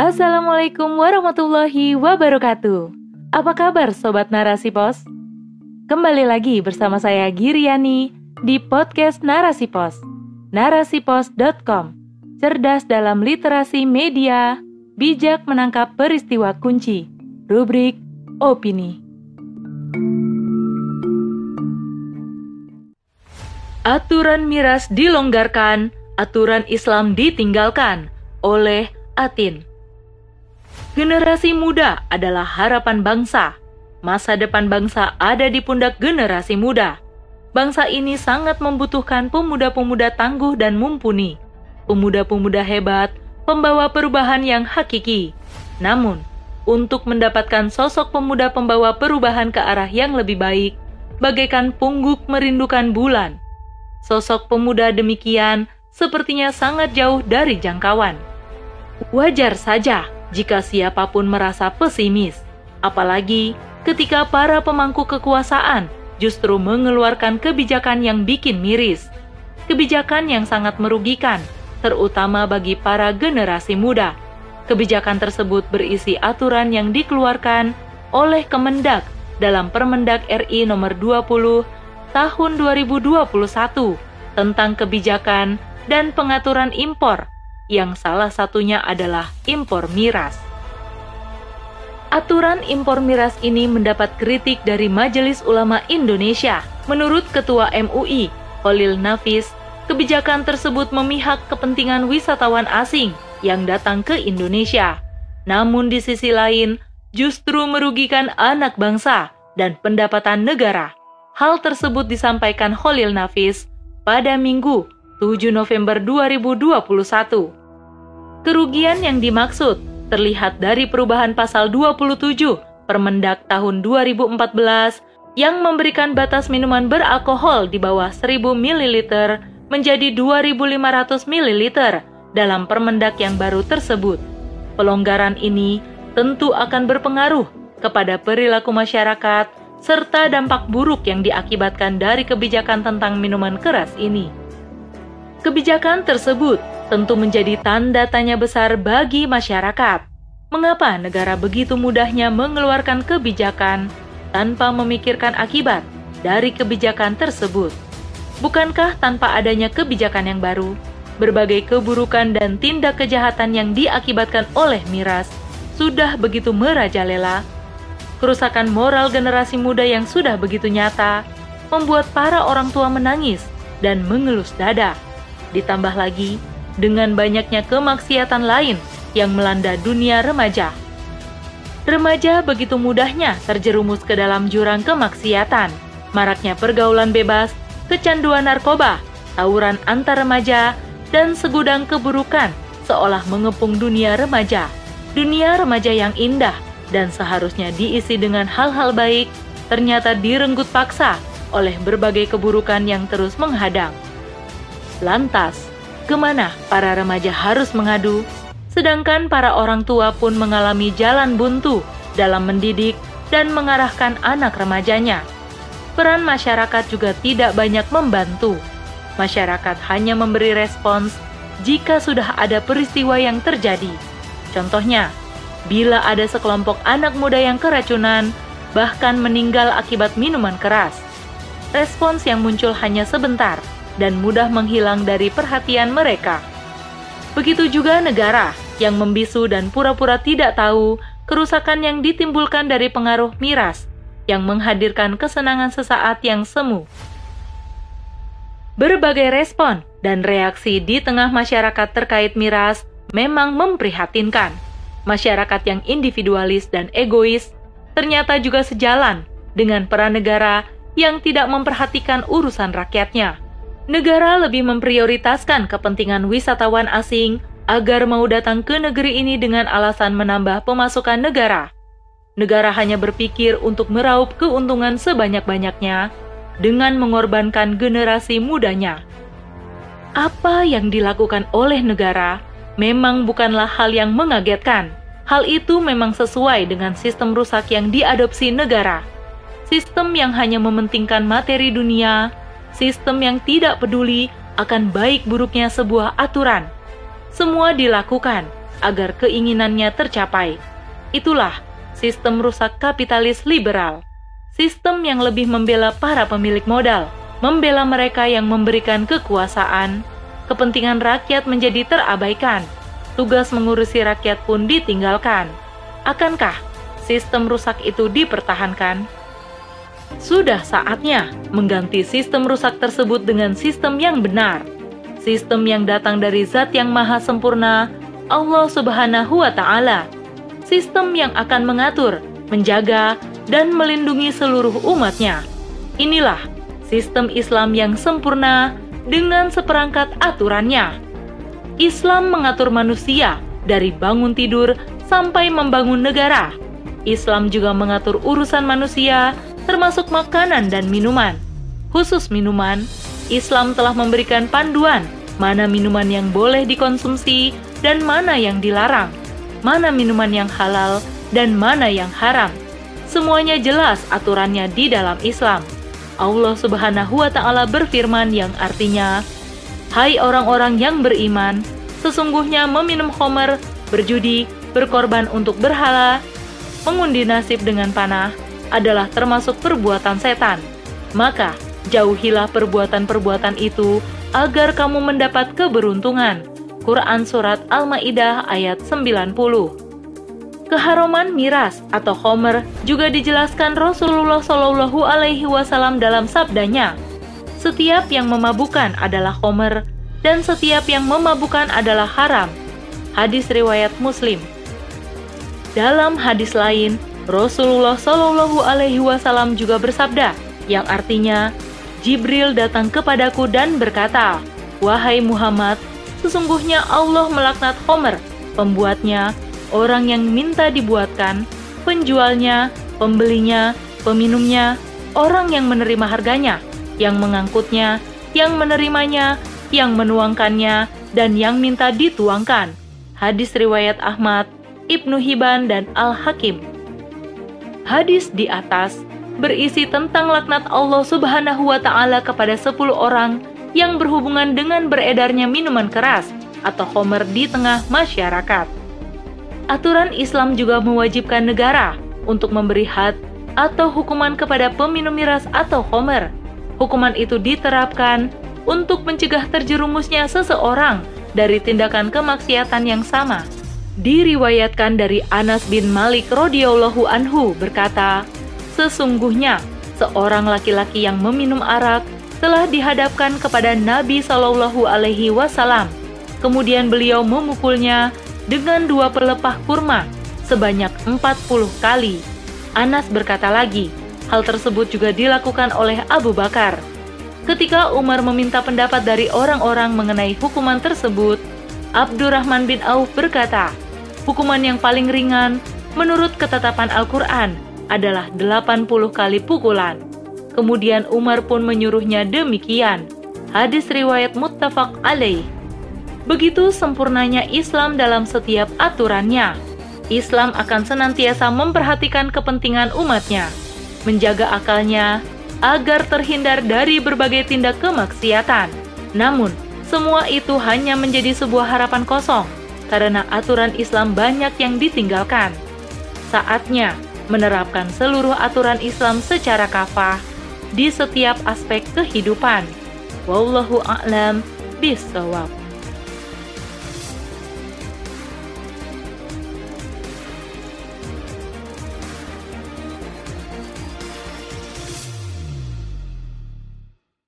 Assalamualaikum warahmatullahi wabarakatuh. Apa kabar Sobat Narasi Pos? Kembali lagi bersama saya Giriani di podcast Narasi Pos. Narasipos.com Cerdas dalam literasi media, bijak menangkap peristiwa kunci. Rubrik Opini. Aturan miras dilonggarkan, aturan Islam ditinggalkan oleh Atin. Generasi muda adalah harapan bangsa. Masa depan bangsa ada di pundak generasi muda. Bangsa ini sangat membutuhkan pemuda-pemuda tangguh dan mumpuni. Pemuda-pemuda hebat, pembawa perubahan yang hakiki. Namun, untuk mendapatkan sosok pemuda pembawa perubahan ke arah yang lebih baik, bagaikan pungguk merindukan bulan, Sosok pemuda demikian sepertinya sangat jauh dari jangkauan. Wajar saja jika siapa pun merasa pesimis, apalagi ketika para pemangku kekuasaan justru mengeluarkan kebijakan yang bikin miris, kebijakan yang sangat merugikan, terutama bagi para generasi muda. Kebijakan tersebut berisi aturan yang dikeluarkan oleh Kemendak dalam Permendak RI nomor 20 tahun 2021 tentang kebijakan dan pengaturan impor, yang salah satunya adalah impor miras. Aturan impor miras ini mendapat kritik dari Majelis Ulama Indonesia. Menurut Ketua MUI, Holil Nafis, kebijakan tersebut memihak kepentingan wisatawan asing yang datang ke Indonesia. Namun di sisi lain, justru merugikan anak bangsa dan pendapatan negara. Hal tersebut disampaikan Holil Nafis pada Minggu 7 November 2021. Kerugian yang dimaksud terlihat dari perubahan pasal 27 Permendak tahun 2014 yang memberikan batas minuman beralkohol di bawah 1000 ml menjadi 2500 ml dalam Permendak yang baru tersebut. Pelonggaran ini tentu akan berpengaruh kepada perilaku masyarakat serta dampak buruk yang diakibatkan dari kebijakan tentang minuman keras ini. Kebijakan tersebut tentu menjadi tanda tanya besar bagi masyarakat. Mengapa negara begitu mudahnya mengeluarkan kebijakan tanpa memikirkan akibat dari kebijakan tersebut? Bukankah tanpa adanya kebijakan yang baru, berbagai keburukan dan tindak kejahatan yang diakibatkan oleh miras sudah begitu merajalela kerusakan moral generasi muda yang sudah begitu nyata membuat para orang tua menangis dan mengelus dada. Ditambah lagi dengan banyaknya kemaksiatan lain yang melanda dunia remaja. Remaja begitu mudahnya terjerumus ke dalam jurang kemaksiatan, maraknya pergaulan bebas, kecanduan narkoba, tawuran antar remaja, dan segudang keburukan seolah mengepung dunia remaja. Dunia remaja yang indah dan seharusnya diisi dengan hal-hal baik, ternyata direnggut paksa oleh berbagai keburukan yang terus menghadang. Lantas, ke mana para remaja harus mengadu, sedangkan para orang tua pun mengalami jalan buntu dalam mendidik dan mengarahkan anak remajanya. Peran masyarakat juga tidak banyak membantu. Masyarakat hanya memberi respons jika sudah ada peristiwa yang terjadi. Contohnya, bila ada sekelompok anak muda yang keracunan, bahkan meninggal akibat minuman keras. Respons yang muncul hanya sebentar dan mudah menghilang dari perhatian mereka. Begitu juga negara yang membisu dan pura-pura tidak tahu kerusakan yang ditimbulkan dari pengaruh miras yang menghadirkan kesenangan sesaat yang semu. Berbagai respon dan reaksi di tengah masyarakat terkait miras memang memprihatinkan masyarakat yang individualis dan egois ternyata juga sejalan dengan peran negara yang tidak memperhatikan urusan rakyatnya. Negara lebih memprioritaskan kepentingan wisatawan asing agar mau datang ke negeri ini dengan alasan menambah pemasukan negara. Negara hanya berpikir untuk meraup keuntungan sebanyak-banyaknya dengan mengorbankan generasi mudanya. Apa yang dilakukan oleh negara memang bukanlah hal yang mengagetkan. Hal itu memang sesuai dengan sistem rusak yang diadopsi negara. Sistem yang hanya mementingkan materi dunia, sistem yang tidak peduli akan baik buruknya sebuah aturan. Semua dilakukan agar keinginannya tercapai. Itulah sistem rusak kapitalis liberal. Sistem yang lebih membela para pemilik modal, membela mereka yang memberikan kekuasaan, kepentingan rakyat menjadi terabaikan, tugas mengurusi rakyat pun ditinggalkan. Akankah sistem rusak itu dipertahankan? Sudah saatnya mengganti sistem rusak tersebut dengan sistem yang benar. Sistem yang datang dari zat yang maha sempurna, Allah subhanahu wa ta'ala. Sistem yang akan mengatur, menjaga, dan melindungi seluruh umatnya. Inilah sistem Islam yang sempurna dengan seperangkat aturannya. Islam mengatur manusia dari bangun tidur sampai membangun negara. Islam juga mengatur urusan manusia termasuk makanan dan minuman. Khusus minuman, Islam telah memberikan panduan mana minuman yang boleh dikonsumsi dan mana yang dilarang, mana minuman yang halal dan mana yang haram. Semuanya jelas aturannya di dalam Islam. Allah Subhanahu wa taala berfirman yang artinya, "Hai orang-orang yang beriman, sesungguhnya meminum khamar, berjudi, berkorban untuk berhala, mengundi nasib dengan panah, adalah termasuk perbuatan setan. Maka, jauhilah perbuatan-perbuatan itu agar kamu mendapat keberuntungan. Quran Surat Al-Ma'idah ayat 90 Keharuman miras atau homer juga dijelaskan Rasulullah Shallallahu Alaihi Wasallam dalam sabdanya. Setiap yang memabukkan adalah homer dan setiap yang memabukkan adalah haram. Hadis riwayat Muslim. Dalam hadis lain, Rasulullah Shallallahu Alaihi Wasallam juga bersabda, yang artinya Jibril datang kepadaku dan berkata, Wahai Muhammad, sesungguhnya Allah melaknat Homer, pembuatnya, orang yang minta dibuatkan, penjualnya, pembelinya, peminumnya, orang yang menerima harganya, yang mengangkutnya, yang menerimanya, yang menuangkannya, dan yang minta dituangkan. Hadis riwayat Ahmad, Ibnu Hibban, dan Al-Hakim. Hadis di atas berisi tentang laknat Allah Subhanahu wa taala kepada 10 orang yang berhubungan dengan beredarnya minuman keras atau homer di tengah masyarakat. Aturan Islam juga mewajibkan negara untuk memberi had atau hukuman kepada peminum miras atau homer. Hukuman itu diterapkan untuk mencegah terjerumusnya seseorang dari tindakan kemaksiatan yang sama diriwayatkan dari Anas bin Malik radhiyallahu anhu berkata, sesungguhnya seorang laki-laki yang meminum arak telah dihadapkan kepada Nabi Shallallahu Alaihi Wasallam. Kemudian beliau memukulnya dengan dua pelepah kurma sebanyak 40 kali. Anas berkata lagi, hal tersebut juga dilakukan oleh Abu Bakar. Ketika Umar meminta pendapat dari orang-orang mengenai hukuman tersebut, Abdurrahman bin Auf berkata, Hukuman yang paling ringan menurut ketetapan Al-Quran adalah 80 kali pukulan. Kemudian Umar pun menyuruhnya demikian. Hadis riwayat muttafaq alaih. Begitu sempurnanya Islam dalam setiap aturannya. Islam akan senantiasa memperhatikan kepentingan umatnya, menjaga akalnya agar terhindar dari berbagai tindak kemaksiatan. Namun, semua itu hanya menjadi sebuah harapan kosong karena aturan Islam banyak yang ditinggalkan. Saatnya menerapkan seluruh aturan Islam secara kafah di setiap aspek kehidupan. Wallahu a'lam bishawab.